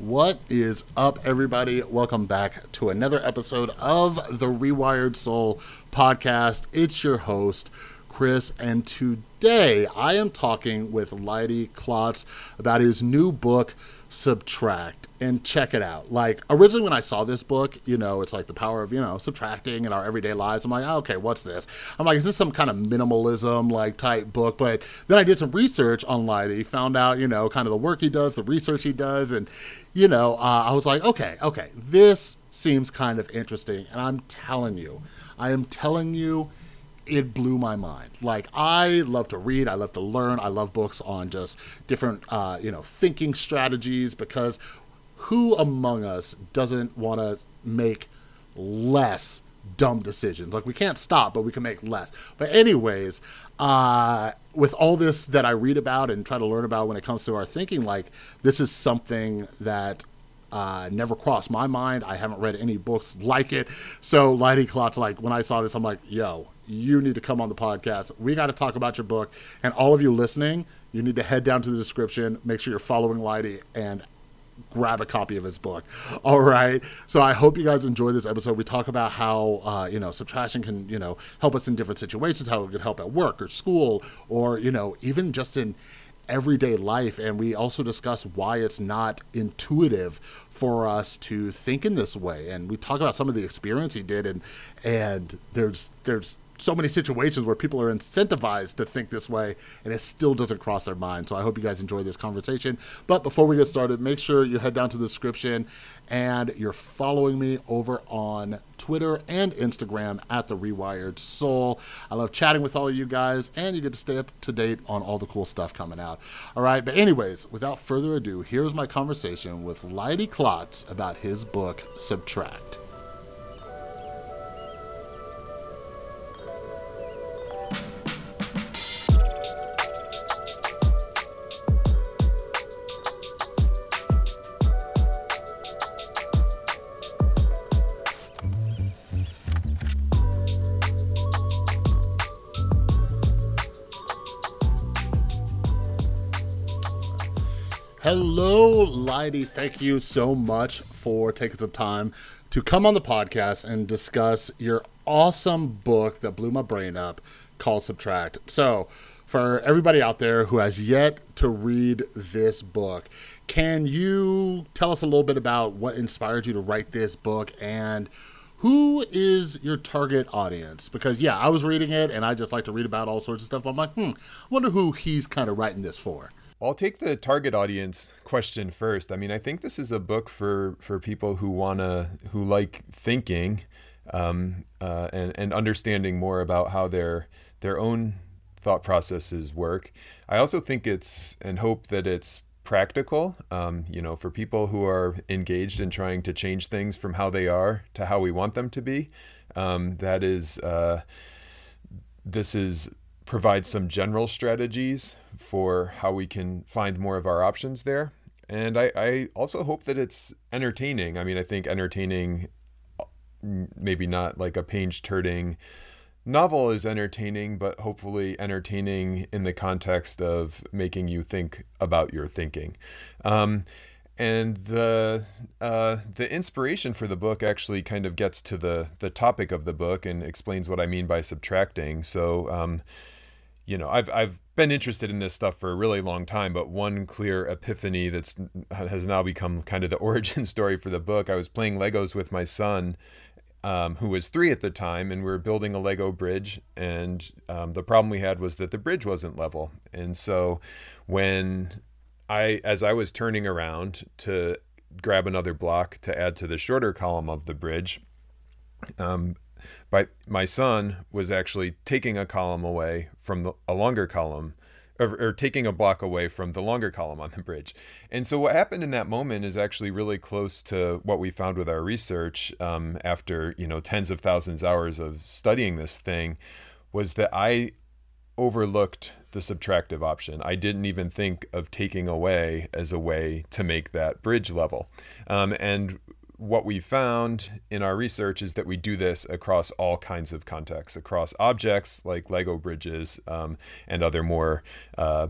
What is up, everybody? Welcome back to another episode of the Rewired Soul podcast. It's your host, Chris, and today I am talking with Leidy Klotz about his new book, Subtract and check it out. Like originally when I saw this book, you know, it's like the power of, you know, subtracting in our everyday lives. I'm like, oh, okay, what's this? I'm like, is this some kind of minimalism like type book? But then I did some research on Leidy, found out, you know, kind of the work he does, the research he does, and you know, uh, I was like, okay, okay, this seems kind of interesting. And I'm telling you, I am telling you, it blew my mind. Like I love to read, I love to learn, I love books on just different, uh, you know, thinking strategies because who among us doesn't want to make less dumb decisions? Like we can't stop, but we can make less. But anyways, uh, with all this that I read about and try to learn about when it comes to our thinking, like this is something that uh, never crossed my mind. I haven't read any books like it. So Leidy Klotz, like when I saw this, I'm like, yo, you need to come on the podcast. We got to talk about your book. And all of you listening, you need to head down to the description, make sure you're following Leidy, and grab a copy of his book. All right. So I hope you guys enjoy this episode. We talk about how uh, you know subtraction can you know help us in different situations, how it could help at work or school, or you know even just in everyday life. And we also discuss why it's not intuitive for us to think in this way. And we talk about some of the experience he did, and and there's there's so many situations where people are incentivized to think this way and it still doesn't cross their mind. So I hope you guys enjoy this conversation. But before we get started, make sure you head down to the description and you're following me over on Twitter and Instagram at The Rewired Soul. I love chatting with all of you guys and you get to stay up to date on all the cool stuff coming out. All right, but anyways, without further ado, here's my conversation with Leidy Klotz about his book, Subtract. Leidy. Thank you so much for taking some time to come on the podcast and discuss your awesome book that blew my brain up called Subtract. So, for everybody out there who has yet to read this book, can you tell us a little bit about what inspired you to write this book and who is your target audience? Because yeah, I was reading it and I just like to read about all sorts of stuff. I'm like, hmm, I wonder who he's kind of writing this for. I'll take the target audience question first. I mean, I think this is a book for for people who wanna who like thinking, um, uh, and and understanding more about how their their own thought processes work. I also think it's and hope that it's practical. Um, you know, for people who are engaged in trying to change things from how they are to how we want them to be. Um, that is, uh, this is provide some general strategies for how we can find more of our options there. And I, I also hope that it's entertaining. I mean, I think entertaining, maybe not like a page turning novel is entertaining, but hopefully entertaining in the context of making you think about your thinking. Um, and the uh, the inspiration for the book actually kind of gets to the the topic of the book and explains what I mean by subtracting. So um, you know, I've I've been interested in this stuff for a really long time, but one clear epiphany that's has now become kind of the origin story for the book. I was playing Legos with my son, um, who was three at the time, and we were building a Lego bridge. And um, the problem we had was that the bridge wasn't level. And so, when I, as I was turning around to grab another block to add to the shorter column of the bridge, um, but my son was actually taking a column away from the, a longer column or, or, taking a block away from the longer column on the bridge. And so what happened in that moment is actually really close to what we found with our research um, after you know tens of thousands of hours of studying this thing was that I overlooked the subtractive option. I didn't even think of taking away as a way to make that bridge level. Um, and what we found in our research is that we do this across all kinds of contexts, across objects like Lego bridges um, and other more uh,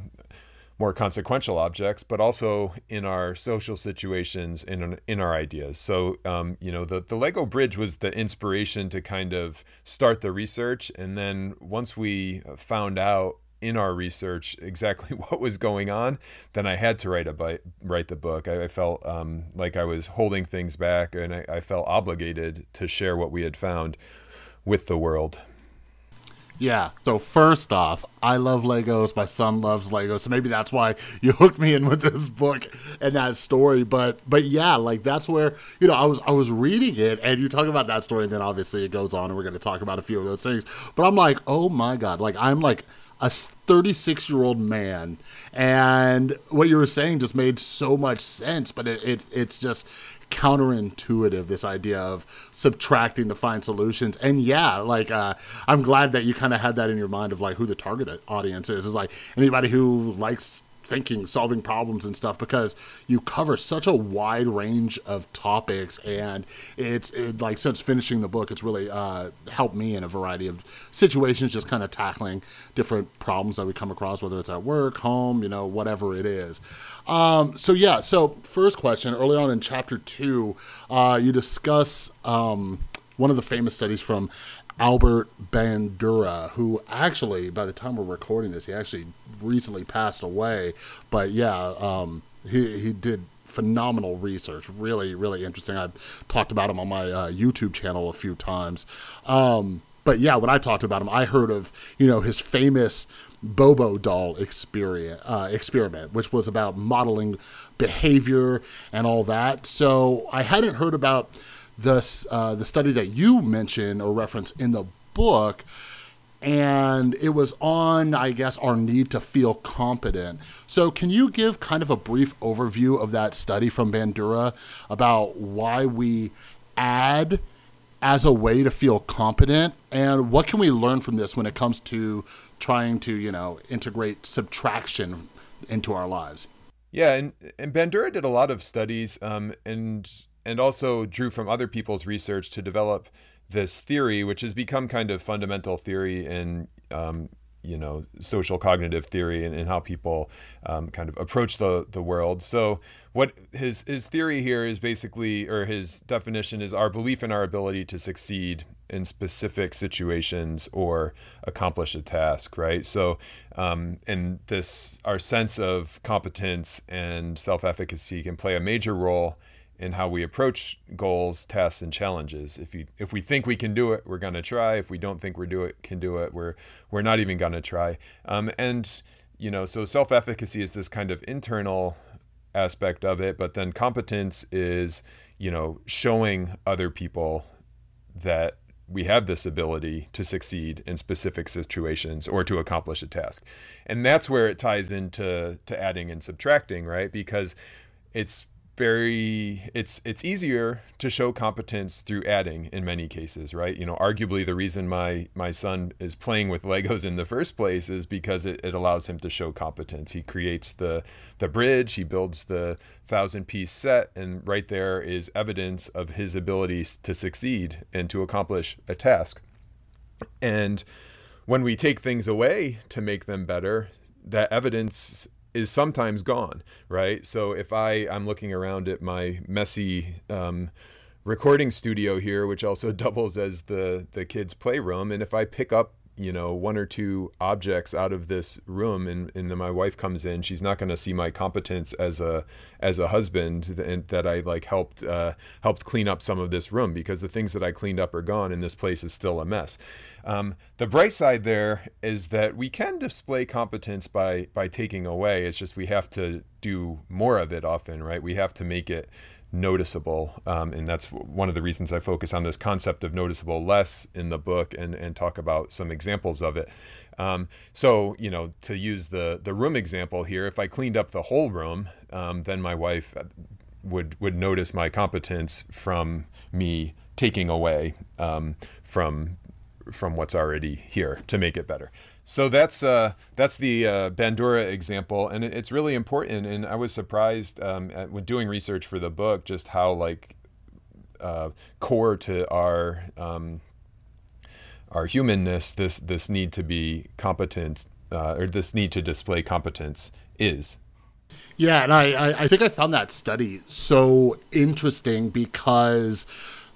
more consequential objects, but also in our social situations, in in our ideas. So, um, you know, the the Lego bridge was the inspiration to kind of start the research, and then once we found out in our research exactly what was going on, then I had to write a write the book. I, I felt um, like I was holding things back, and I, I felt obligated to share what we had found with the world. Yeah. So first off, I love Legos. My son loves Legos, so maybe that's why you hooked me in with this book and that story. But but yeah, like that's where you know I was I was reading it, and you talk about that story, and then obviously it goes on, and we're going to talk about a few of those things. But I'm like, oh my god, like I'm like a 36 year old man, and what you were saying just made so much sense. But it, it it's just counterintuitive this idea of subtracting to find solutions and yeah like uh, i'm glad that you kind of had that in your mind of like who the target audience is is like anybody who likes thinking, solving problems and stuff because you cover such a wide range of topics. And it's it, like since finishing the book, it's really uh, helped me in a variety of situations, just kind of tackling different problems that we come across, whether it's at work, home, you know, whatever it is. Um, so yeah, so first question, early on in chapter two, uh, you discuss um, one of the famous studies from Albert Bandura, who actually, by the time we're recording this, he actually recently passed away. But yeah, um, he he did phenomenal research. Really, really interesting. I've talked about him on my uh, YouTube channel a few times. Um, but yeah, when I talked about him, I heard of you know his famous Bobo doll uh, experiment, which was about modeling behavior and all that. So I hadn't heard about the uh, the study that you mentioned or reference in the book, and it was on, I guess, our need to feel competent. So, can you give kind of a brief overview of that study from Bandura about why we add as a way to feel competent, and what can we learn from this when it comes to trying to, you know, integrate subtraction into our lives? Yeah, and, and Bandura did a lot of studies, um, and and also drew from other people's research to develop this theory, which has become kind of fundamental theory in um, you know social cognitive theory and, and how people um, kind of approach the the world. So what his his theory here is basically, or his definition is our belief in our ability to succeed in specific situations or accomplish a task, right? So, um, and this our sense of competence and self efficacy can play a major role in how we approach goals, tasks, and challenges. If you if we think we can do it, we're going to try. If we don't think we do it, can do it, we're we're not even going to try. Um, and you know, so self efficacy is this kind of internal aspect of it, but then competence is you know showing other people that we have this ability to succeed in specific situations or to accomplish a task. And that's where it ties into to adding and subtracting, right? Because it's very it's it's easier to show competence through adding in many cases right? You know arguably the reason my my son is playing with legos in the first place is because it, it allows him to show competence. He creates the the bridge he builds the thousand piece set and right there is evidence of his abilities to succeed and to accomplish a task. And when we take things away to make them better that evidence is sometimes gone, right? So if I I'm looking around at my messy um, recording studio here, which also doubles as the the kids' playroom, and if I pick up you know one or two objects out of this room and, and then my wife comes in she's not going to see my competence as a as a husband and that i like helped uh, helped clean up some of this room because the things that i cleaned up are gone and this place is still a mess. Um, the bright side there is that we can display competence by by taking away it's just we have to do more of it often right? We have to make it noticeable. Um, and that's one of the reasons I focus on this concept of noticeable less in the book and, and talk about some examples of it. Um, so, you know, to use the, the room example here, if I cleaned up the whole room, um, then my wife would, would notice my competence from me taking away um, from, from what's already here to make it better. So that's uh, that's the uh, Bandura example, and it's really important. And I was surprised um, at, when doing research for the book just how like uh, core to our um, our humanness this this need to be competent uh, or this need to display competence is. Yeah, and I, I think I found that study so interesting because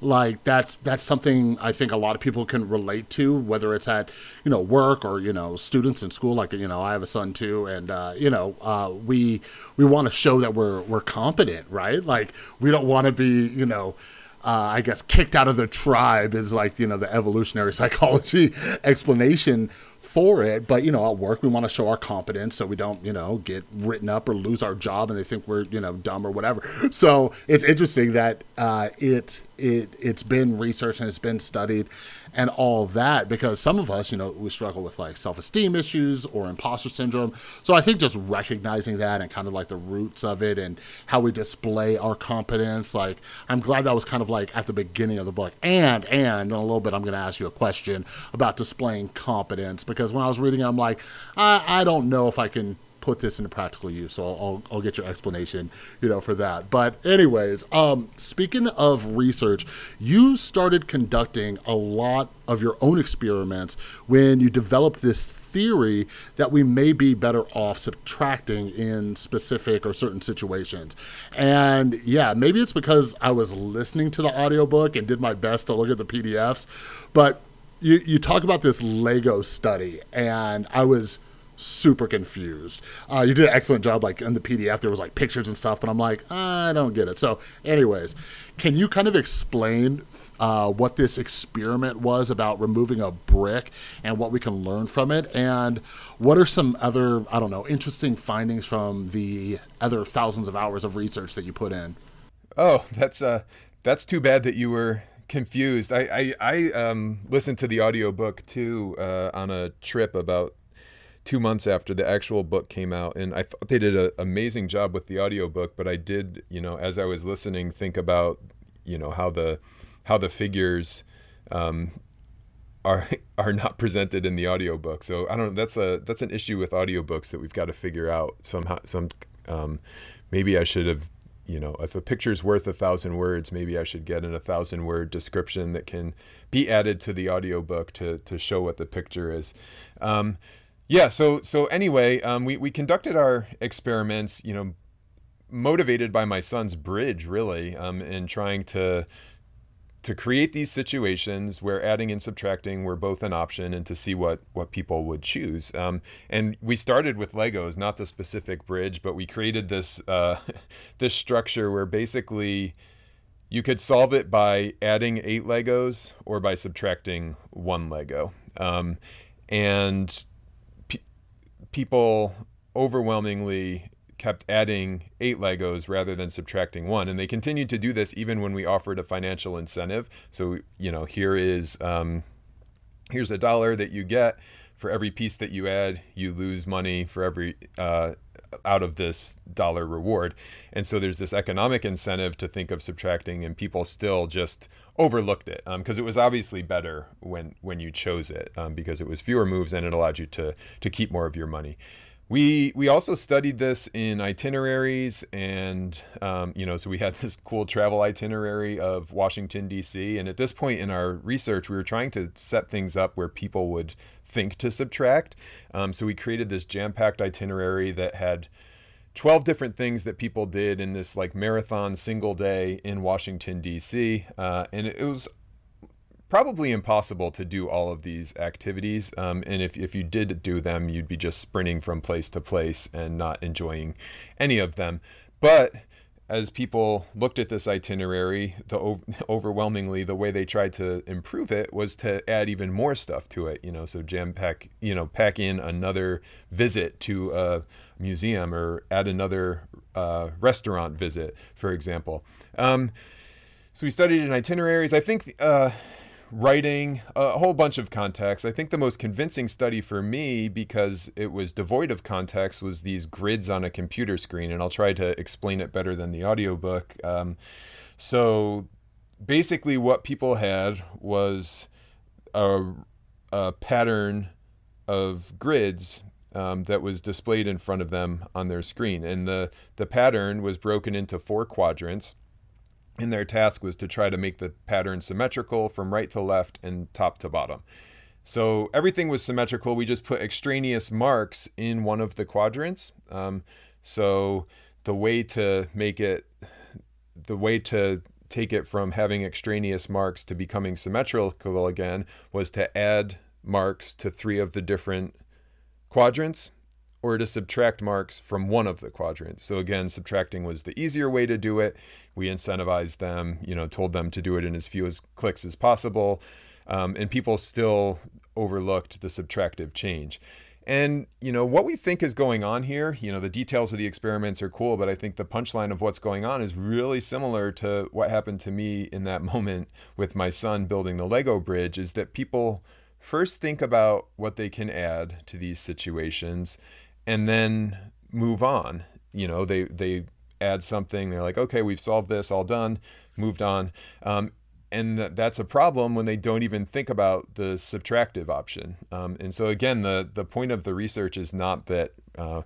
like that's that's something I think a lot of people can relate to, whether it's at you know work or you know students in school. Like you know, I have a son too, and uh, you know, uh, we we want to show that we're we're competent, right? Like we don't want to be you know. Uh, I guess kicked out of the tribe is like you know the evolutionary psychology explanation for it. But you know, at work we want to show our competence so we don't you know get written up or lose our job and they think we're you know dumb or whatever. So it's interesting that uh, it it it's been researched and it's been studied and all that because some of us you know we struggle with like self-esteem issues or imposter syndrome. So i think just recognizing that and kind of like the roots of it and how we display our competence like i'm glad that was kind of like at the beginning of the book. And and in a little bit i'm going to ask you a question about displaying competence because when i was reading it i'm like i, I don't know if i can put this into practical use. So I'll, I'll, get your explanation, you know, for that. But anyways, um, speaking of research, you started conducting a lot of your own experiments when you developed this theory that we may be better off subtracting in specific or certain situations. And yeah, maybe it's because I was listening to the audiobook and did my best to look at the PDFs, but you, you talk about this Lego study, and I was super confused. Uh, you did an excellent job, like in the PDF, there was like pictures and stuff, but I'm like, I don't get it. So, anyways, can you kind of explain uh, what this experiment was about removing a brick and what we can learn from it, and what are some other, I don't know, interesting findings from the other thousands of hours of research that you put in? Oh, that's uh, that's too bad that you were confused. I I, I um, listened to the audiobook too uh, on a trip about two months after the actual book came out and i thought they did an amazing job with the audiobook but i did you know as i was listening think about you know how the how the figures um, are are not presented in the audiobook. So i don't know that's a that's an issue with audiobooks that we've got to figure out somehow some um, maybe i should have you know if a picture's worth a thousand words maybe i should get in a thousand word description that can be added to the audiobook to to show what the picture is. Um, yeah. So so anyway, um, we we conducted our experiments. You know, motivated by my son's bridge, really, um, in trying to to create these situations where adding and subtracting were both an option and to see what what people would choose um, and we started with legos not the specific bridge but we created this uh, this structure where basically you could solve it by adding eight legos or by subtracting one lego um, and people overwhelmingly kept adding eight Legos rather than subtracting one. And they continued to do this even when we offered a financial incentive. So, you know, here is um, here's a dollar that you get for every piece that you add, you lose money for every uh, out of this dollar reward. And so there's this economic incentive to think of subtracting, and people still just overlooked it because um, it was obviously better when when you chose it um, because it was fewer moves and it allowed you to to keep more of your money. We we also studied this in itineraries, and um, you know, so we had this cool travel itinerary of Washington D.C. And at this point in our research, we were trying to set things up where people would think to subtract. Um, so we created this jam-packed itinerary that had 12 different things that people did in this like marathon single day in Washington D.C. Uh, and it was probably impossible to do all of these activities. Um, and if, if you did do them, you'd be just sprinting from place to place and not enjoying any of them. But as people looked at this itinerary, the overwhelmingly the way they tried to improve it was to add even more stuff to it. You know, so jam pack, you know, pack in another visit to a museum or add another uh, restaurant visit, for example. Um, so we studied in itineraries. I think uh, writing, a whole bunch of context. I think the most convincing study for me, because it was devoid of context, was these grids on a computer screen. And I'll try to explain it better than the audiobook. Um, so basically, what people had was a, a pattern of grids um, that was displayed in front of them on their screen. And the, the pattern was broken into four quadrants and their task was to try to make the pattern symmetrical from right to left and top to bottom. So everything was symmetrical. We just put extraneous marks in one of the quadrants. Um, so the way to make it, the way to take it from having extraneous marks to becoming symmetrical again was to add marks to three of the different quadrants or to subtract marks from one of the quadrants. So again, subtracting was the easier way to do it. We incentivized them, you know, told them to do it in as few as clicks as possible. Um, and people still overlooked the subtractive change. And, you know, what we think is going on here, you know, the details of the experiments are cool, but I think the punchline of what's going on is really similar to what happened to me in that moment with my son building the Lego bridge is that people first think about what they can add to these situations and then move on. You know, they they add something. They're like, okay, we've solved this, all done, moved on. Um, and th- that's a problem when they don't even think about the subtractive option. Um, and so again, the the point of the research is not that uh,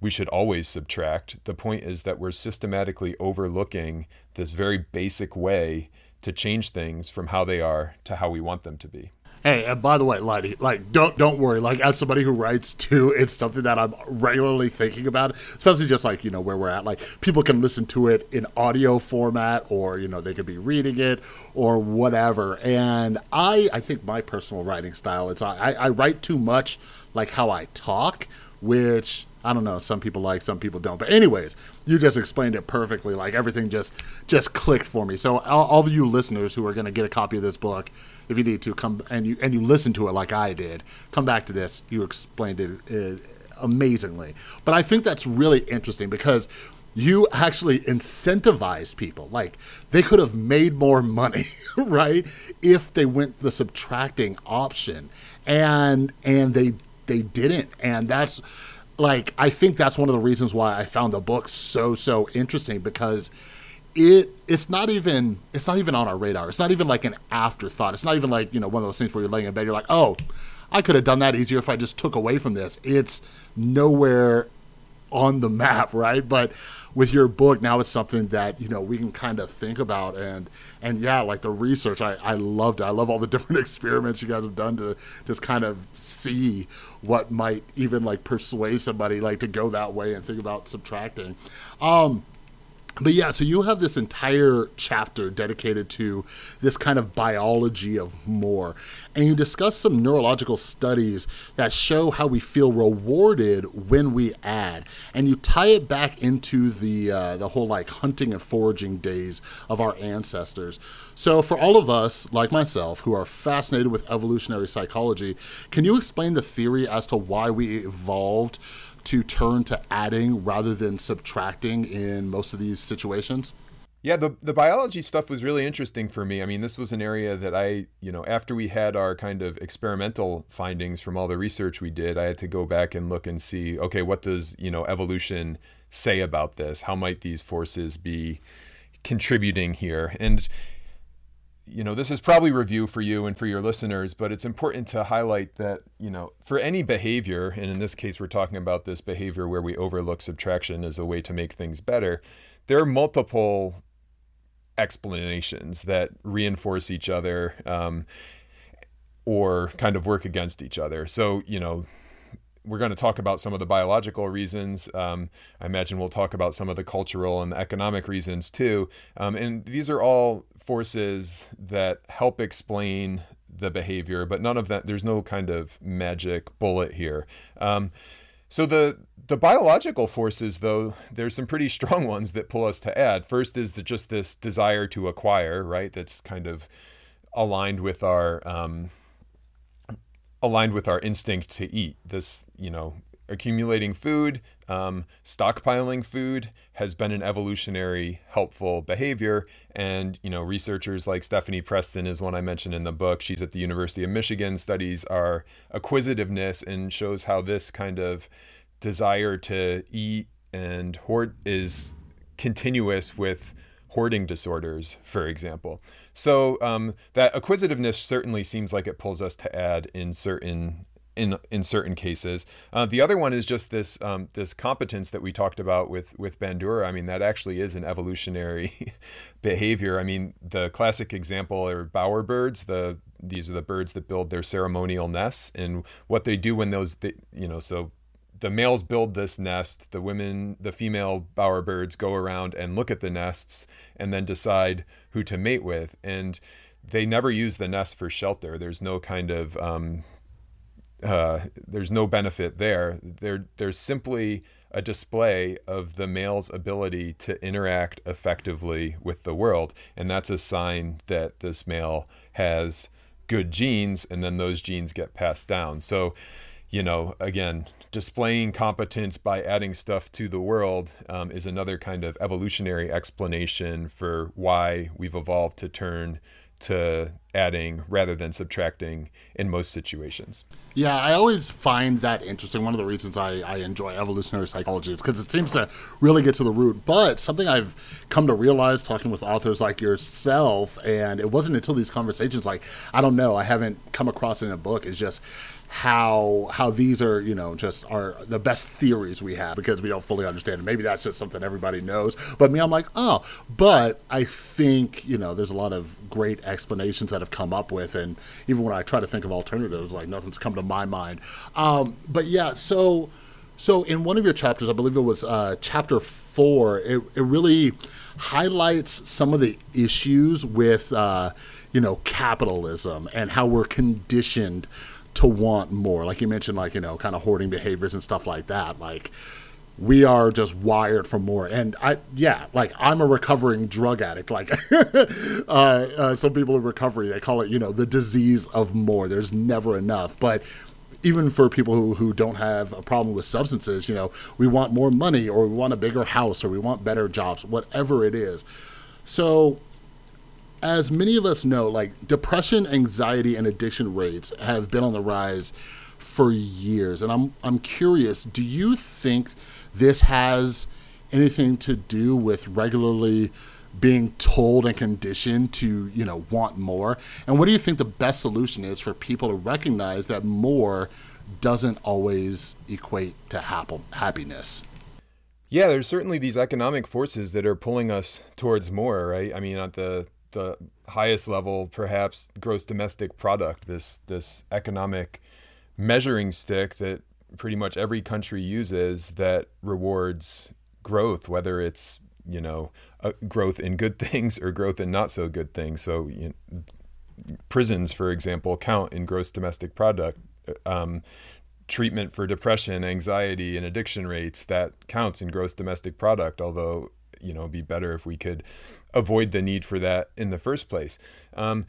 we should always subtract. The point is that we're systematically overlooking this very basic way to change things from how they are to how we want them to be. Hey, and by the way, Leidy, like don't don't worry. Like as somebody who writes too, it's something that I'm regularly thinking about, especially just like you know where we're at. Like people can listen to it in audio format, or you know they could be reading it, or whatever. And I, I think my personal writing style is I, I write too much like how I talk, which I don't know. Some people like, some people don't. But anyways, you just explained it perfectly. Like everything just just clicked for me. So all, all of you listeners who are going to get a copy of this book if you need to come and you and you listen to it like I did, come back to this. You explained it uh, amazingly. But I think that's really interesting because you actually incentivized people. Like they could have made more money, right, if they went the subtracting option, and and they they didn't, and that's like I think that's one of the reasons why I found the book so so interesting because it it's not even it's not even on our radar. It's not even like an afterthought. It's not even like, you know, one of those things where you're laying in bed, you're like, oh, I could have done that easier if I just took away from this. It's nowhere on the map, right? But with your book now it's something that you know we can kind of think about and and yeah like the research i i loved it i love all the different experiments you guys have done to just kind of see what might even like persuade somebody like to go that way and think about subtracting um but yeah, so you have this entire chapter dedicated to this kind of biology of more. And you discuss some neurological studies that show how we feel rewarded when we add. And you tie it back into the, uh, the whole like hunting and foraging days of our ancestors. So, for all of us, like myself, who are fascinated with evolutionary psychology, can you explain the theory as to why we evolved? To turn to adding rather than subtracting in most of these situations? Yeah, the the biology stuff was really interesting for me. I mean, this was an area that I, you know, after we had our kind of experimental findings from all the research we did, I had to go back and look and see, okay, what does, you know, evolution say about this? How might these forces be contributing here? And you know, this is probably review for you and for your listeners, but it's important to highlight that, you know, for any behavior, and in this case, we're talking about this behavior where we overlook subtraction as a way to make things better, there are multiple explanations that reinforce each other um, or kind of work against each other. So, you know, we're going to talk about some of the biological reasons. Um, I imagine we'll talk about some of the cultural and the economic reasons too. Um, and these are all forces that help explain the behavior, but none of that. There's no kind of magic bullet here. Um, so the the biological forces, though, there's some pretty strong ones that pull us to add. First is the, just this desire to acquire, right? That's kind of aligned with our um, aligned with our instinct to eat. This, you know, accumulating food, um, stockpiling food has been an evolutionary helpful behavior. And, you know, researchers like Stephanie Preston is one I mentioned in the book. She's at the University of Michigan, studies our acquisitiveness and shows how this kind of desire to eat and hoard is continuous with hoarding disorders, for example. So um, that acquisitiveness certainly seems like it pulls us to add in certain in in certain cases. Uh, the other one is just this um, this competence that we talked about with with Bandura. I mean, that actually is an evolutionary behavior. I mean, the classic example are bowerbirds, the these are the birds that build their ceremonial nests, and what they do when those, they, you know, so the males build this nest the women the female bowerbirds, go around and look at the nests and then decide who to mate with and they never use the nest for shelter there's no kind of um, uh, there's no benefit there. There there's simply a display of the male's ability to interact effectively with the world. And that's a sign that this male has good genes and then those genes get passed down. So you know again displaying competence by adding stuff to the world um, is another kind of evolutionary explanation for why we've evolved to turn to adding rather than subtracting in most situations. Yeah, I always find that interesting. One of the reasons I, I enjoy evolutionary psychology is because it seems to really get to the root. But something I've come to realize talking with authors like yourself, and it wasn't until these conversations, like, I don't know, I haven't come across it in a book, is just how how these are you know just are the best theories we have because we don't fully understand it. Maybe that's just something everybody knows. But me, I'm like, oh, but I think you know there's a lot of great explanations that have come up with, and even when I try to think of alternatives, like nothing's come to my mind. Um, but yeah, so so in one of your chapters, I believe it was uh, chapter four, it, it really highlights some of the issues with uh, you know capitalism and how we're conditioned to want more. Like you mentioned, like, you know, kind of hoarding behaviors and stuff like that. Like, we are just wired for more. And I, yeah, like I'm a recovering drug addict. Like uh, uh, some people in recovery, they call it, you know, the disease of more. There's never enough. But even for people who, who don't have a problem with substances, you know, we want more money or we want a bigger house or we want better jobs, whatever it is. So as many of us know, like depression, anxiety, and addiction rates have been on the rise for years. And I'm I'm curious, do you think this has anything to do with regularly being told and conditioned to, you know, want more? And what do you think the best solution is for people to recognize that more doesn't always equate to happiness? Yeah, there's certainly these economic forces that are pulling us towards more, right? I mean, at the the highest level, perhaps gross domestic product, this this economic measuring stick that pretty much every country uses that rewards growth, whether it's you know growth in good things or growth in not so good things. So you know, prisons, for example, count in gross domestic product. Um, treatment for depression, anxiety, and addiction rates that counts in gross domestic product. Although you know be better if we could avoid the need for that in the first place. Um,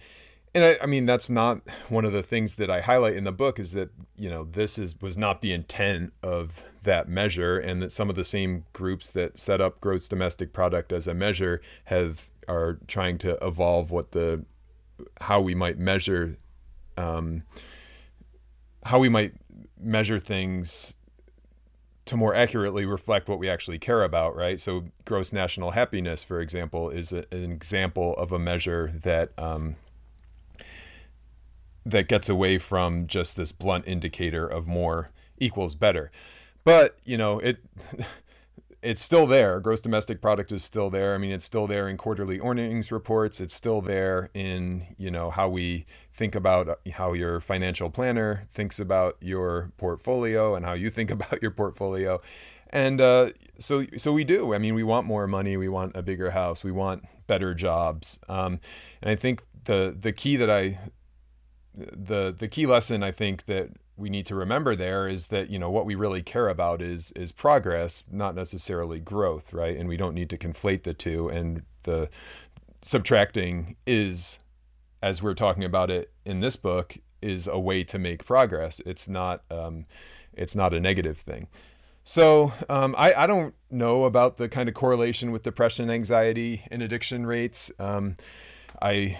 and I, I, mean that's not one of the things that I highlight in the book is that you know this is was not the intent of that measure, and that some of the same groups that set up gross domestic product as a measure have are trying to evolve what the how we might measure um, how we might measure things to more accurately reflect what we actually care about, right? So, gross national happiness, for example, is a, an example of a measure that um, that gets away from just this blunt indicator of more equals better. But you know, it it's still there. Gross domestic product is still there. I mean, it's still there in quarterly earnings reports. It's still there in you know how we think about uh, how your financial planner thinks about your portfolio and how you think about your portfolio. And uh, so, so we do. I mean, we want more money. We want a bigger house. We want better jobs. Um, and I think the the key that I the the key lesson I think that we need to remember there is that you know what we really care about is is progress not necessarily growth right? And we don't need to conflate the two. And the subtracting is as we're talking about it in this book is a way to make progress. It's not um, it's not a negative thing. So um, I, I don't know about the kind of correlation with depression anxiety and addiction rates. Um, i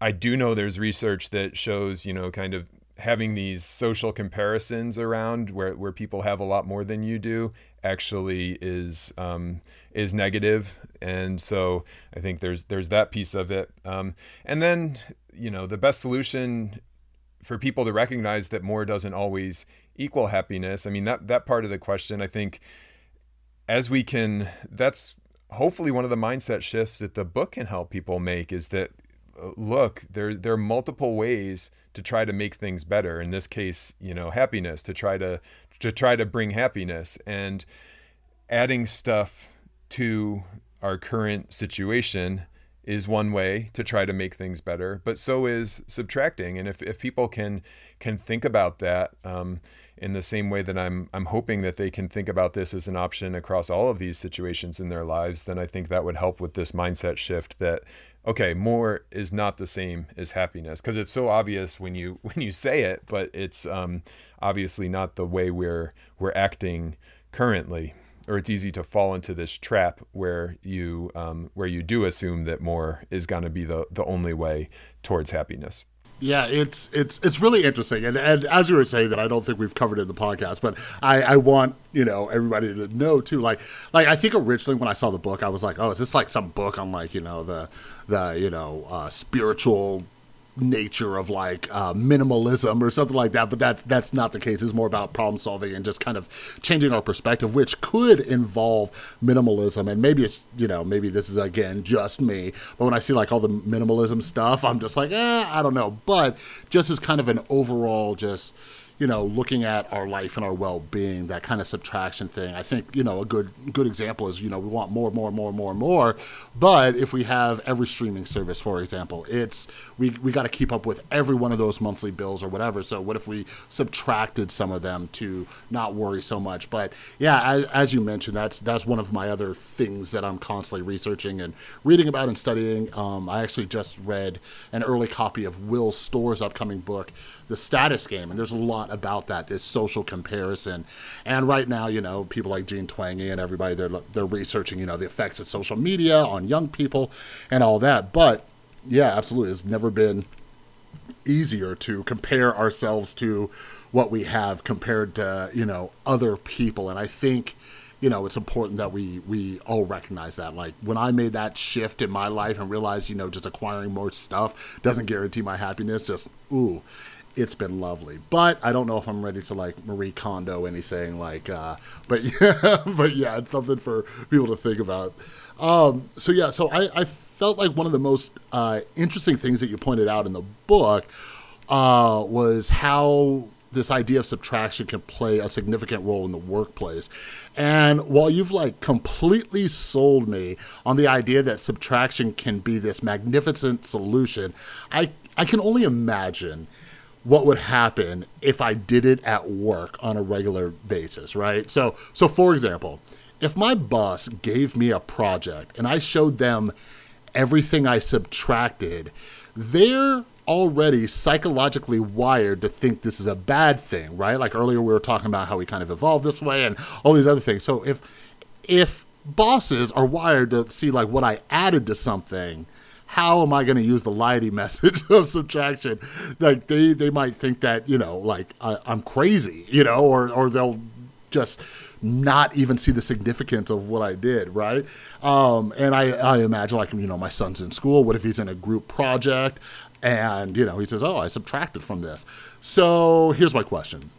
I do know there's research that shows, you know, kind of having these social comparisons around where, where people have a lot more than you do actually is um, is negative. And so I think there's there's that piece of it. Um, and then you know the best solution for people to recognize that more doesn't always equal happiness I mean that that part of the question I think as we can that's hopefully one of the mindset shifts that the book can help people make is that look, there there are multiple ways to try to make things better. In this case, you know, happiness to try to to try to bring happiness and adding stuff to our current situation is one way to try to make things better, but so is subtracting. And if, if people can can think about that um, in the same way that I'm I'm hoping that they can think about this as an option across all of these situations in their lives, then I think that would help with this mindset shift that okay, more is not the same as happiness because it's so obvious when you when you say it, but it's um, obviously not the way we're we're acting currently or it's easy to fall into this trap where you um, where you do assume that more is going to be the the only way towards happiness. Yeah, it's it's it's really interesting, and and as you were saying that, I don't think we've covered it in the podcast, but I I want you know everybody to know too. Like like I think originally when I saw the book, I was like, oh, is this like some book on like you know the the you know uh, spiritual nature of like uh, minimalism or something like that, but that's that's not the case. It's more about problem solving and just kind of changing our perspective, which could involve minimalism. And maybe it's you know maybe this is again just me, but when I see like all the minimalism stuff, I'm just like, eh, I don't know. But just as kind of an overall just you know, looking at our life and our well-being, that kind of subtraction thing. I think you know a good good example is you know we want more, more, more, more, more, but if we have every streaming service, for example, it's we we got to keep up with every one of those monthly bills or whatever. So what if we subtracted some of them to not worry so much? But yeah, as, as you mentioned, that's that's one of my other things that I'm constantly researching and reading about and studying. Um, I actually just read an early copy of Will Storr's upcoming book, The Status Game, and there's a lot about that, this social comparison. And right now, you know, people like Jean Twenge and everybody, they're, they're researching, you know, the effects of social media on young people and all that. But yeah, absolutely. It's never been easier to compare ourselves to what we have compared to, you know, other people. And I think, you know, it's important that we we all recognize that. Like when I made that shift in my life and realized, you know, just acquiring more stuff doesn't guarantee my happiness. Just ooh, it's been lovely. But I don't know if I'm ready to like Marie Kondo anything like. Uh, but yeah, but yeah, it's something for people to think about. Um, so yeah, so I, I felt like one of the most uh, interesting things that you pointed out in the book uh, was how this idea of subtraction can play a significant role in the workplace. And while you've like completely sold me on the idea that subtraction can be this magnificent solution, I I can only imagine what would happen if I did it at work on a regular basis, right? So, so for example, if my boss gave me a project and I showed them everything I subtracted, they're already psychologically wired to think this is a bad thing, right? Like earlier we were talking about how we kind of evolved this way and all these other things. So if if bosses are wired to see like what I added to something how am I going to use the Leidy message of subtraction? Like they, they might think that, you know, like I, I'm crazy, you know, or, or they'll just not even see the significance of what I did, right? Um, and I, I imagine, like, you know, my son's in school. What if he's in a group project and, you know, he says, oh, I subtracted from this. So here's my question.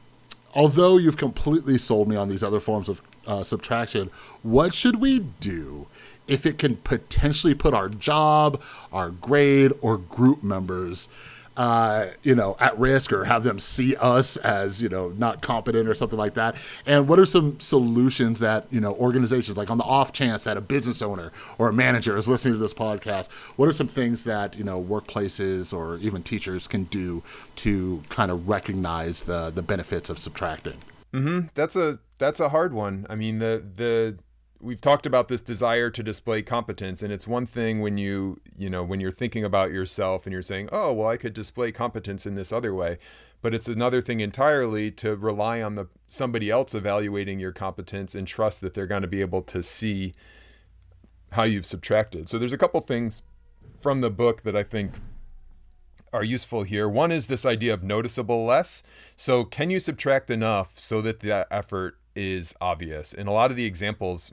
Although you've completely sold me on these other forms of uh, subtraction, what should we do if it can potentially put our job, our grade, or group members, uh, you know, at risk or have them see us as, you know, not competent or something like that? And what are some solutions that, you know, organizations, like on the off chance that a business owner or a manager is listening to this podcast, what are some things that, you know, workplaces or even teachers can do to kind of recognize the, the benefits of subtracting? Mm-hmm. That's a that's a hard one. I mean, the the we've talked about this desire to display competence and it's one thing when you you know when you're thinking about yourself and you're saying oh well i could display competence in this other way but it's another thing entirely to rely on the somebody else evaluating your competence and trust that they're going to be able to see how you've subtracted. So there's a couple things from the book that i think are useful here. One is this idea of noticeable less. So can you subtract enough so that the effort is obvious? And a lot of the examples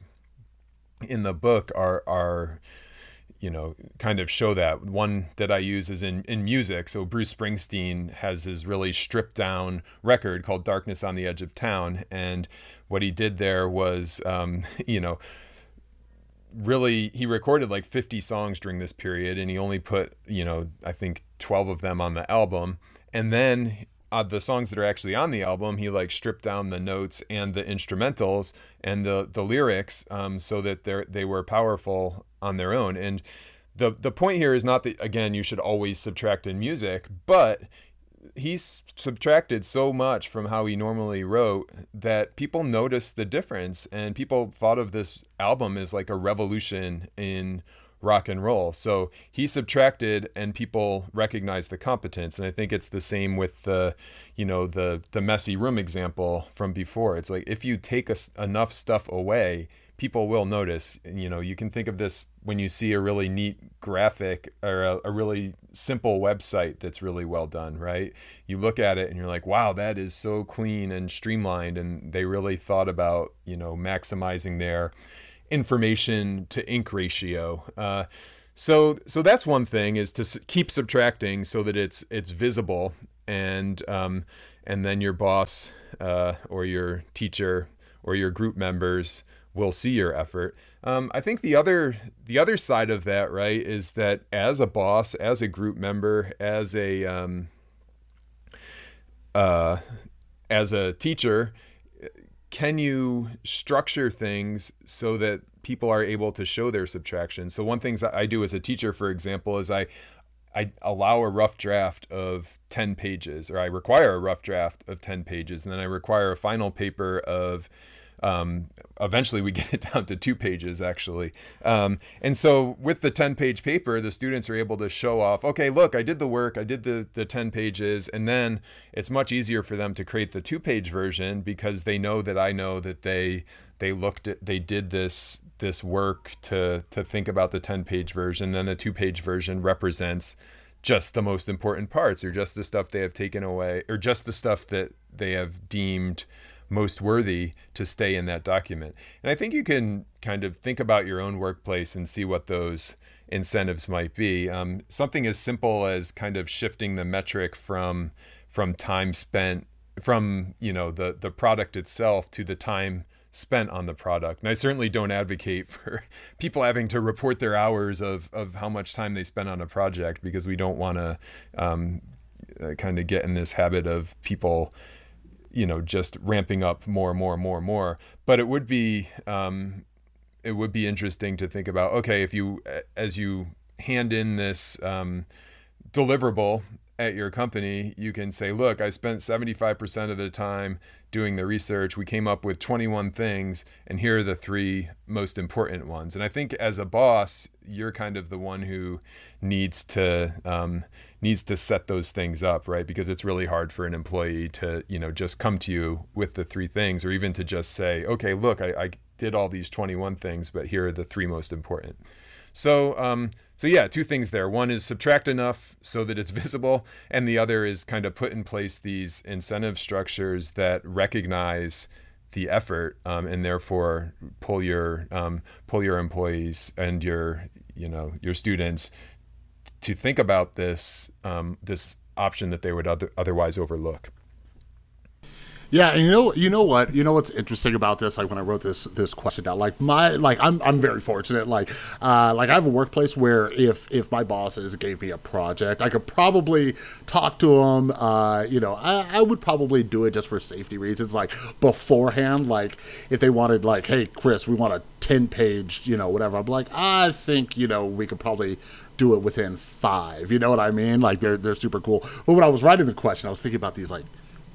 in the book are are you know kind of show that. One that i use is in in music. So bruce springsteen has his really stripped down record called darkness on the edge of town. And what he did there was um, you know really he recorded like 50 songs during this period and he only put you know i think 12 of them on the album. And then uh, the songs that are actually on the album he like stripped down the notes and the instrumentals and the the lyrics um, so that they they were powerful on their own. And the the point here is not that again you should always subtract in music but he subtracted so much from how he normally wrote that people noticed the difference. And people thought of this album as like a revolution in rock and roll. So he subtracted and people recognized the competence and I think it's the same with the you know the the messy room example from before. It's like if you take a, enough stuff away, people will notice. You know, you can think of this when you see a really neat graphic or a, a, really simple website that's really well done, right? You look at it and you're like, wow, that is so clean and streamlined. And they really thought about, you know, maximizing their information to ink ratio. Uh, so, so that's one thing is to keep subtracting so that it's it's visible, and um, and then your boss uh, or your teacher or your group members will see your effort. Um, I think the other the other side of that, right, is that as a boss, as a group member, as a um, uh, as a teacher, can you structure things so that people are able to show their subtraction? So one things I do as a teacher, for example, is I I allow a rough draft of 10 pages, or I require a rough draft of 10 pages, and then I require a final paper of um, eventually we get it down to two pages actually. Um, and so with the 10 page paper the students are able to show off okay look i did the work i did the, the 10 pages and then it's much easier for them to create the two page version because they know that i know that they they looked at they did this this work to to think about the 10 page version. Then the two page version represents just the most important parts or just the stuff they have taken away or just the stuff that they have deemed most worthy to stay in that document. And I think you can kind of think about your own workplace and see what those incentives might be. Um, something as simple as kind of shifting the metric from from time spent from you know the the product itself to the time spent on the product. And I certainly don't advocate for people having to report their hours of of how much time they spend on a project because we don't want to um, uh, kind of get in this habit of people you know just ramping up more and more and more and more. But it would be um, it would be interesting to think about okay if you as you hand in this um, deliverable at your company you can say look i spent 75% of the time doing the research we came up with 21 things and here are the three most important ones and i think as a boss you're kind of the one who needs to um, needs to set those things up, right? Because it's really hard for an employee to, you know, just come to you with the three things or even to just say, okay, look, I, I did all these 21 things, but here are the three most important. So, um, so yeah, two things there. One is subtract enough so that it's visible, and the other is kind of put in place these incentive structures that recognize the effort um, and therefore pull your um, pull your employees and your you know your students to think about this um, this option that they would other, otherwise overlook. Yeah, and you know, you know what, you know what's interesting about this? Like when I wrote this this question down, like my, like I'm I'm very fortunate. Like, uh, like I have a workplace where if if my bosses gave me a project, I could probably talk to them. Uh, you know, I, I would probably do it just for safety reasons, like beforehand. Like if they wanted, like, hey, Chris, we want a ten page, you know, whatever. I'm like, I think you know we could probably do it within five. You know what I mean? Like they're they're super cool. But when I was writing the question, I was thinking about these like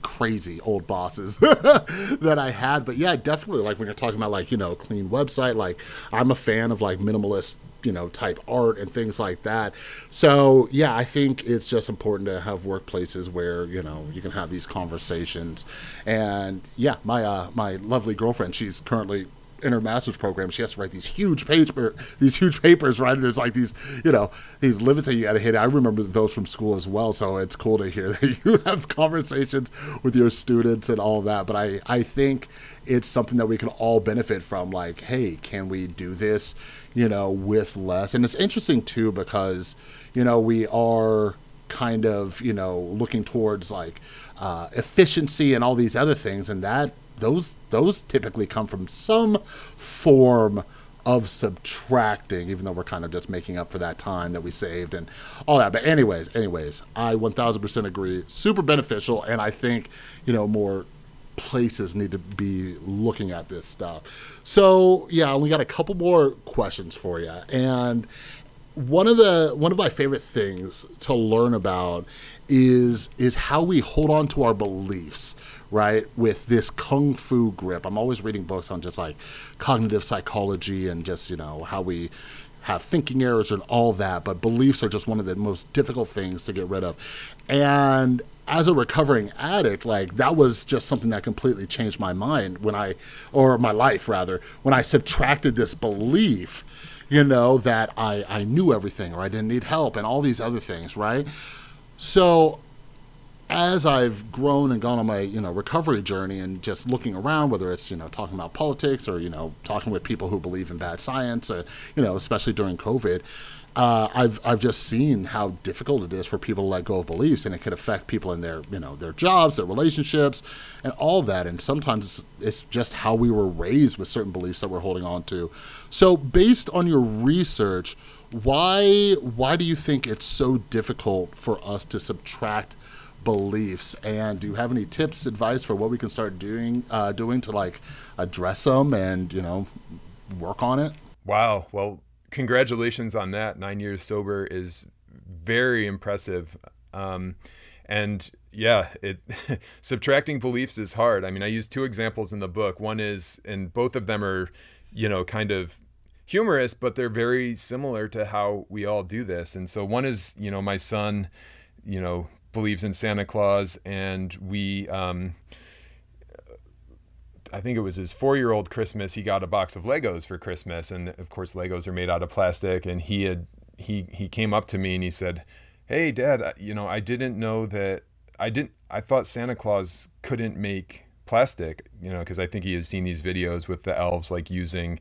crazy old bosses that I had. But yeah, definitely like when you're talking about like, you know, clean website, like I'm a fan of like minimalist, you know, type art and things like that. So yeah, I think it's just important to have workplaces where, you know, you can have these conversations. And yeah, my uh my lovely girlfriend, she's currently in her master's program, she has to write these huge paper, these huge papers, right? And there's like these, you know, these limits that you got to hit. I remember those from school as well, so it's cool to hear that you have conversations with your students and all that. But I, I think it's something that we can all benefit from. Like, hey, can we do this, you know, with less? And it's interesting too because, you know, we are kind of, you know, looking towards like uh, efficiency and all these other things, and that those those typically come from some form of subtracting, even though we're kind of just making up for that time that we saved and all that. But anyways, anyways, I 1000% agree. Super beneficial, and I think you know more places need to be looking at this stuff. So yeah, we got a couple more questions for you, and one of the one of my favorite things to learn about is is how we hold on to our beliefs right with this kung fu grip. I'm always reading books on just like cognitive psychology and just you know how we have thinking errors and all that but beliefs are just one of the most difficult things to get rid of. And as a recovering addict like that was just something that completely changed my mind when i or my life rather when i subtracted this belief you know that i i knew everything or i didn't need help and all these other things right? So as I've grown and gone on my you know recovery journey and just looking around, whether it's you know talking about politics or you know talking with people who believe in bad science, uh, you know especially during COVID, uh, I've I've just seen how difficult it is for people to let go of beliefs, and it can affect people in their you know their jobs, their relationships, and all that. And sometimes it's just how we were raised with certain beliefs that we're holding on to. So, based on your research, why why do you think it's so difficult for us to subtract beliefs. And do you have any tips advice for what we can start doing uh, doing to like address them and you know work on it? Wow. Well congratulations on that. Nine years sober is very impressive. Um, and yeah it subtracting beliefs is hard. I mean i use two examples in the book. One is and both of them are you know kind of humorous but they're very similar to how we all do this. And so one is you know my son you know believes in Santa Claus, and we. Um, I think it was his four-year-old Christmas. He got a box of Legos for Christmas, and of course, Legos are made out of plastic. And he had he he came up to me and he said, "Hey, Dad, you know, I didn't know that. I didn't. I thought Santa Claus couldn't make plastic. You know, because I think he has seen these videos with the elves like using."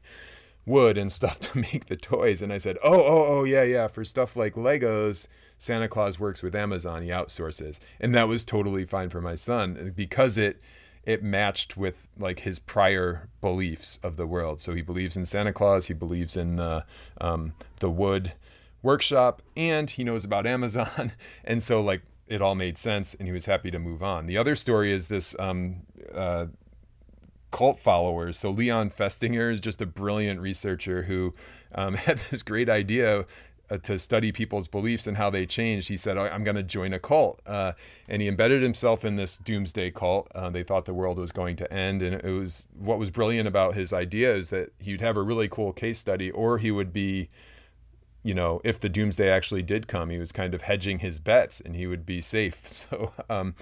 wood and stuff to make the toys and i said oh oh oh yeah yeah for stuff like legos Santa Claus works with Amazon, he outsources. And that was totally fine for my son because it it matched with like his prior beliefs of the world. So he believes in Santa Claus, he believes in the um, the wood workshop, and he knows about Amazon. And so like it all made sense, and he was happy to move on. The other story is this um, uh, cult followers. So Leon Festinger is just a brilliant researcher who um, had this great idea uh, to study people's beliefs and how they changed, he said, I'm going to join a cult. Uh, and he embedded himself in this doomsday cult. Uh, they thought the world was going to end. And it was what was brilliant about his idea is that he'd have a really cool case study, or he would be, you know, if the doomsday actually did come, he was kind of hedging his bets and he would be safe. So, um,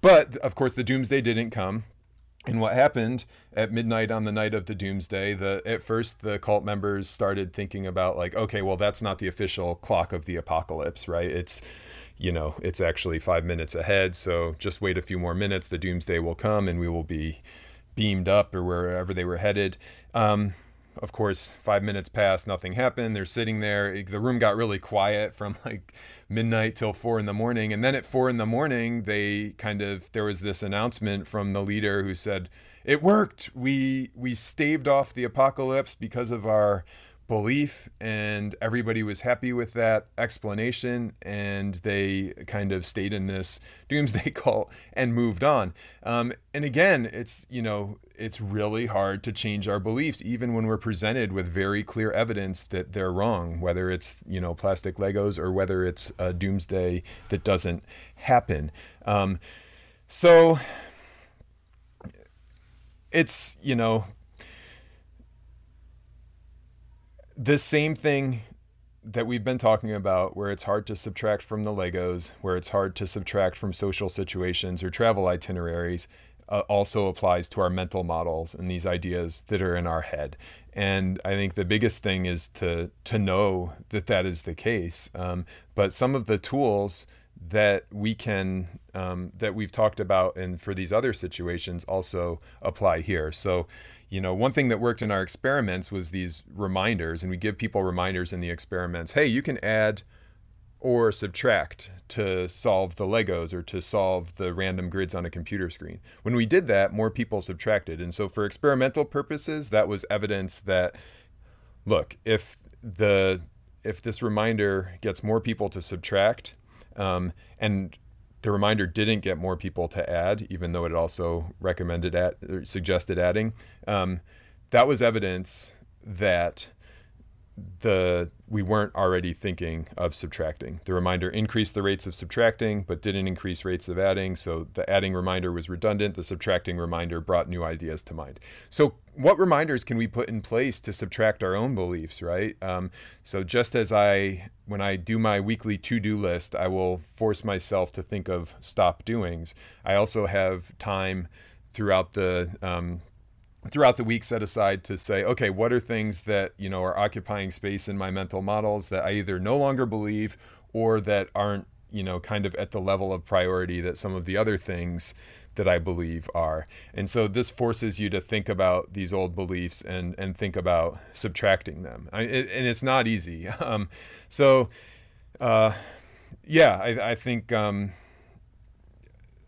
but of course, the doomsday didn't come. And what happened at midnight on the night of the doomsday, the at first the cult members started thinking about like, okay, well that's not the official clock of the apocalypse, right? It's you know, it's actually 5 minutes ahead, so just wait a few more minutes, the doomsday will come and we will be beamed up or wherever they were headed. Um, of course, five minutes passed, nothing happened. They're sitting there. The room got really quiet from like midnight till four in the morning. And then at four in the morning, they kind of there was this announcement from the leader who said, "It worked. We we staved off the apocalypse because of our belief and everybody was happy with that explanation and they kind of stayed in this doomsday cult and moved on. Um, and again it's you know it's really hard to change our beliefs even when we're presented with very clear evidence that they're wrong whether it's you know plastic legos or whether it's a doomsday that doesn't happen. Um, so it's you know the same thing that we've been talking about where it's hard to subtract from the legos where it's hard to subtract from social situations or travel itineraries uh, also applies to our mental models and these ideas that are in our head. And i think the biggest thing is to to know that that is the case. Um, but some of the tools that we can um, that we've talked about and for these other situations also apply here. So you know, one thing that worked in our experiments was these reminders, and we give people reminders in the experiments. Hey, you can add or subtract to solve the Legos or to solve the random grids on a computer screen. When we did that, more people subtracted. And so, for experimental purposes, that was evidence that look, if the if this reminder gets more people to subtract, um, and the reminder didn't get more people to add, even though it also recommended at suggested adding, um, that was evidence that the we weren't already thinking of subtracting. The reminder increased the rates of subtracting, but didn't increase rates of adding. So the adding reminder was redundant. The subtracting reminder brought new ideas to mind. So what reminders can we put in place to subtract our own beliefs, right? Um, so just as I, when I do my weekly to-do list, I will force myself to think of stop doings. I also have time throughout the um, throughout the week set aside to say okay what are things that you know are occupying space in my mental models that i either no longer believe or that aren't you know kind of at the level of priority that some of the other things that i believe are. And so this forces you to think about these old beliefs and and think about subtracting them. I, it, and it's not easy. Um, so uh, yeah I, I think um,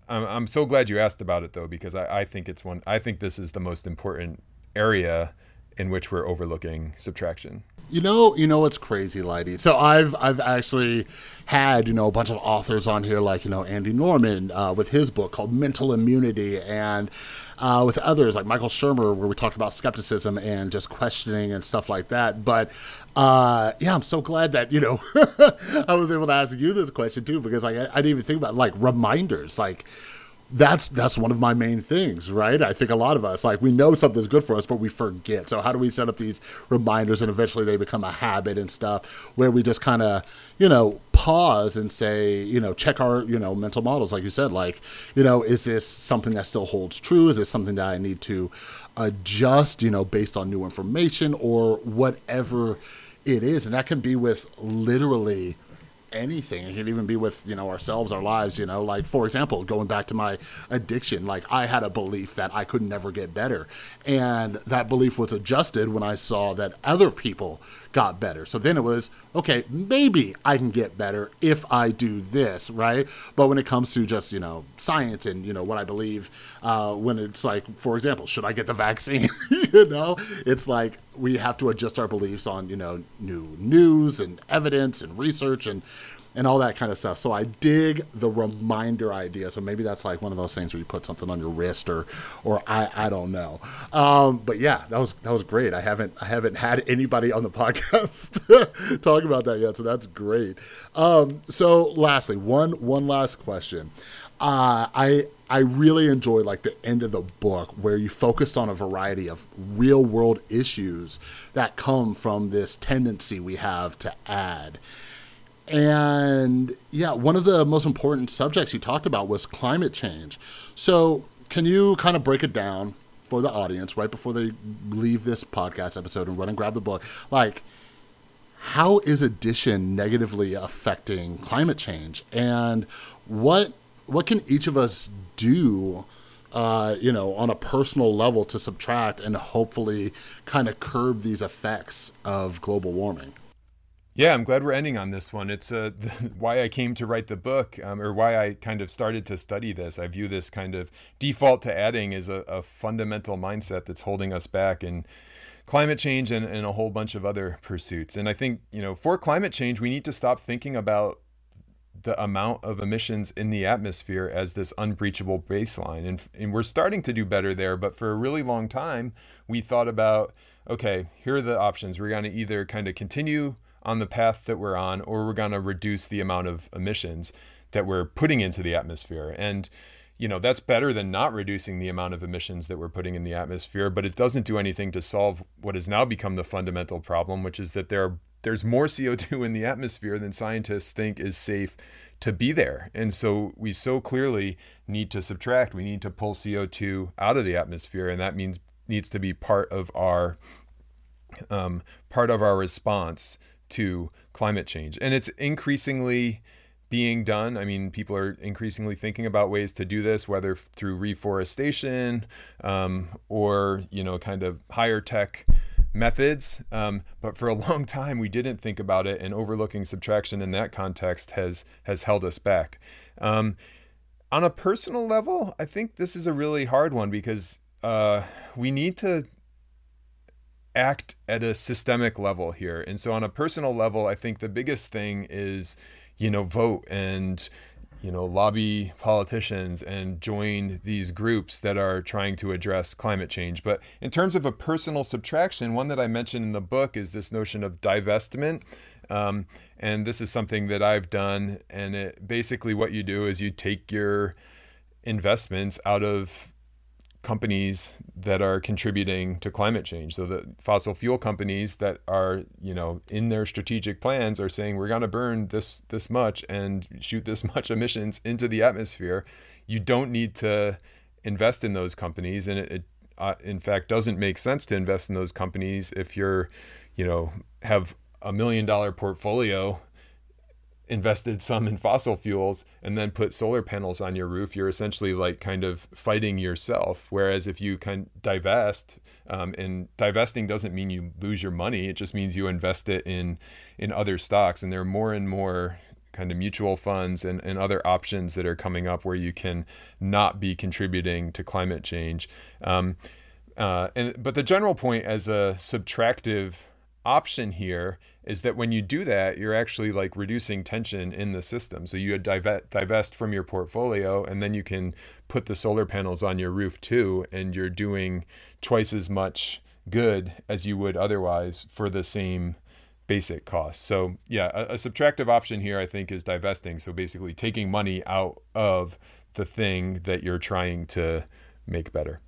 I'm, I'm so glad you asked about it though because I, I think it's one I think this is the most important area in which we're overlooking subtraction. You know, you know what's crazy, Leidy. So I've I've actually had you know a bunch of authors on here, like you know Andy Norman uh, with his book called Mental Immunity, and uh, with others like Michael Shermer, where we talked about skepticism and just questioning and stuff like that. But uh, yeah, I'm so glad that you know I was able to ask you this question too, because like I, I didn't even think about like reminders, like that's that's one of my main things, right? I think a lot of us like we know something's good for us, but we forget. So how do we set up these reminders and eventually they become a habit and stuff where we just kind of, you know, pause and say, you know, check our, you know, mental models like you said like, you know, is this something that still holds true? Is this something that I need to adjust, you know, based on new information or whatever it is? And that can be with literally anything. It could even be with you know ourselves, our lives. You know, like for example, going back to my addiction, like I had a belief that I could never get better, and that belief was adjusted when I saw that other people got better. So then it was, okay, maybe I can get better if I do this, right? But when it comes to just, you know, science and, you know, what I believe, uh, when it's like, for example, should I get the vaccine? you know, it's like we have to adjust our beliefs on, you know, new news and evidence and research and and all that kind of stuff. So I dig the reminder idea. So maybe that's like one of those things where you put something on your wrist or, or I, I don't know. Um, but yeah, that was that was great. I haven't I haven't had anybody on the podcast talk about that yet, so that's great. Um, so lastly, one one last question. Uh, I I really enjoy like the end of the book where you focused on a variety of real world issues that come from this tendency we have to add. And yeah, one of the most important subjects you talked about was climate change. So, can you kind of break it down for the audience right before they leave this podcast episode and run and grab the book? Like, how is addition negatively affecting climate change, and what what can each of us do? Uh, you know, on a personal level to subtract and hopefully kind of curb these effects of global warming. Yeah, I'm glad we're ending on this one. It's uh, why I came to write the book, um, or why I kind of started to study this. I view this kind of default to adding as a, a fundamental mindset that's holding us back in climate change and, and a whole bunch of other pursuits. And I think, you know, for climate change, we need to stop thinking about the amount of emissions in the atmosphere as this unbreachable baseline. And, and we're starting to do better there. But for a really long time, we thought about okay, here are the options. We're going to either kind of continue on the path that we're on, or we're going to reduce the amount of emissions that we're putting into the atmosphere. And you know that's better than not reducing the amount of emissions that we're putting in the atmosphere but it doesn't do anything to solve what has now become the fundamental problem which is that there are, there's more CO2 in the atmosphere than scientists think is safe to be there and so we so clearly need to subtract we need to pull CO2 out of the atmosphere and that means needs to be part of our um, part of our response to climate change. And it's increasingly being done. I mean, people are increasingly thinking about ways to do this, whether through reforestation um, or, you know, kind of higher tech methods. Um, but for a long time, we didn't think about it, and overlooking subtraction in that context has has held us back. Um, on a personal level, I think this is a really hard one because uh, we need to act at a systemic level here. And so, on a personal level, I think the biggest thing is, you know, vote and, you know, lobby politicians and join these groups that are trying to address climate change. But in terms of a personal subtraction, one that I mentioned in the book is this notion of divestment. Um, and this is something that I've done. And it basically what you do is you take your investments out of companies that are contributing to climate change. So the fossil fuel companies that are, you know, in their strategic plans are saying we're going to burn this this much and shoot this much emissions into the atmosphere. You don't need to invest in those companies, and it, it uh, in fact doesn't make sense to invest in those companies if you're, you know, have a million dollar portfolio invested some in fossil fuels and then put solar panels on your roof, you're essentially like kind of fighting yourself. Whereas if you can divest, um, and divesting doesn't mean you lose your money; it just means you invest it in in other stocks. And there are more and more kind of mutual funds and, and other options that are coming up where you can not be contributing to climate change. Um, uh, and but the general point as a subtractive option here is that when you do that, you're actually like reducing tension in the system. So you divest, from your portfolio, and then you can put the solar panels on your roof too, and you're doing twice as much good as you would otherwise for the same basic cost. So yeah, a, a subtractive option here I think is divesting. So basically taking money out of the thing that you're trying to make better.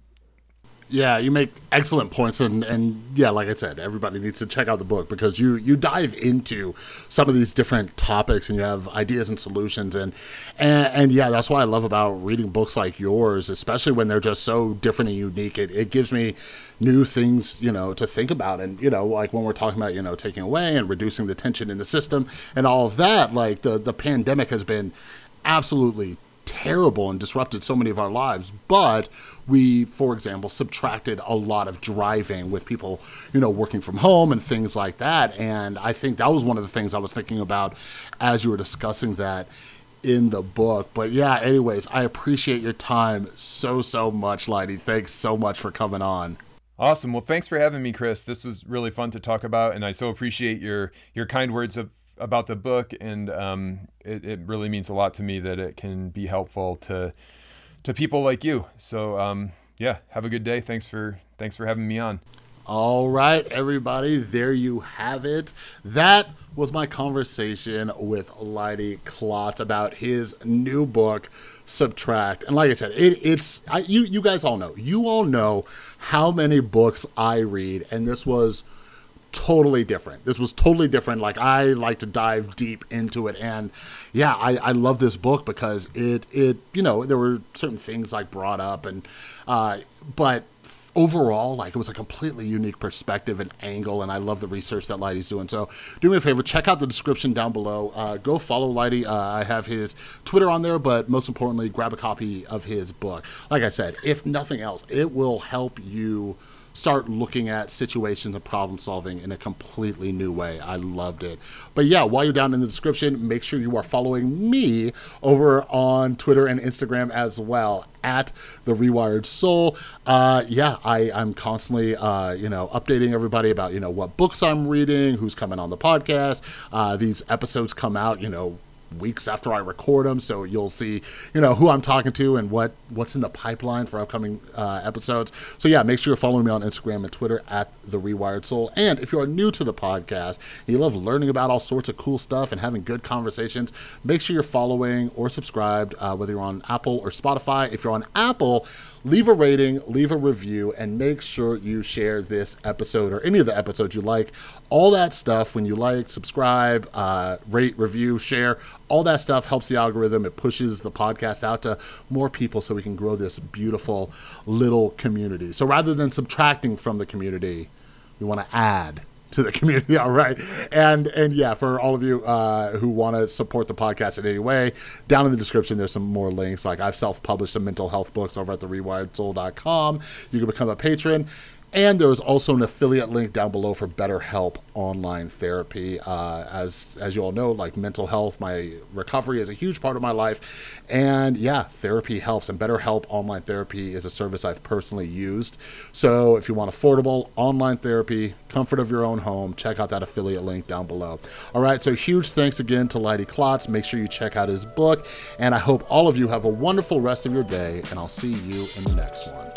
Yeah, you make excellent points, and and yeah, like I said, everybody needs to check out the book because you you dive into some of these different topics, and you have ideas and solutions, and and, and yeah, that's what I love about reading books like yours, especially when they're just so different and unique. It it gives me new things, you know, to think about, and you know, like when we're talking about you know taking away and reducing the tension in the system and all of that, like the the pandemic has been absolutely terrible and disrupted so many of our lives. But we, for example, subtracted a lot of driving with people, you know, working from home and things like that. And I think that was one of the things I was thinking about as you were discussing that in the book. But yeah, anyways, I appreciate your time so, so much, Leidy. Thanks so much for coming on. Awesome. Well, thanks for having me, Chris. This was really fun to talk about, and I so appreciate your your kind words of about the book, and um, it, it really means a lot to me that it can be helpful to to people like you. So um, yeah, have a good day. Thanks for thanks for having me on. All right, everybody, there you have it. That was my conversation with Leidy Klotz about his new book, Subtract. And like I said, it, it's I, you. You guys all know. You all know how many books I read, and this was totally different. This was totally different. Like I like to dive deep into it, and yeah, I, I love this book because it it you know there were certain things like brought up, and uh, but overall, like it was a completely unique perspective and angle, and I love the research that Leidy's doing. So, do me a favor, check out the description down below. Uh, go follow Leidy Uh, I have his Twitter on there, but most importantly, grab a copy of his book. Like I said, if nothing else, it will help you start looking at situations and problem solving in a completely new way. I loved it. But yeah, while you're down in the description, make sure you are following me over on Twitter and Instagram as well at the Rewired Soul. Uh, yeah, I, I'm constantly, uh, you know, updating everybody about, you know, what books I'm reading, who's coming on the podcast. Uh, these episodes come out, you know, weeks after I record them, so you'll see, you know, who I'm talking to and what what's in the pipeline for upcoming uh, episodes. So yeah, make sure you're following me on Instagram and Twitter at the Rewired Soul. And if you're new to the podcast, you love learning about all sorts of cool stuff and having good conversations, make sure you're following or subscribed, uh, whether you're on Apple or Spotify. If you're on Apple leave a rating, leave a review, and make sure you share this episode or any of the episodes you like. All that stuff, when you like, subscribe, uh, rate, review, share, all that stuff helps the algorithm. It pushes the podcast out to more people so we can grow this beautiful little community. So rather than subtracting from the community, we want to add to the community. All right, and and yeah, for all of you uh, who want to support the podcast in any way, down in the description there's some more links. Like I've self-published some mental health books over at the rewiredsoul.com. You can become a patron. And there is also an affiliate link down below for BetterHelp online therapy. Uh, as as you all know, like mental health, my recovery is a huge part of my life, and yeah, therapy helps. And BetterHelp online therapy is a service I've personally used. So if you want affordable online therapy, comfort of your own home, check out that affiliate link down below. All right, so huge thanks again to Leidy Klotz. Make sure you check out his book, and I hope all of you have a wonderful rest of your day. And I'll see you in the next one.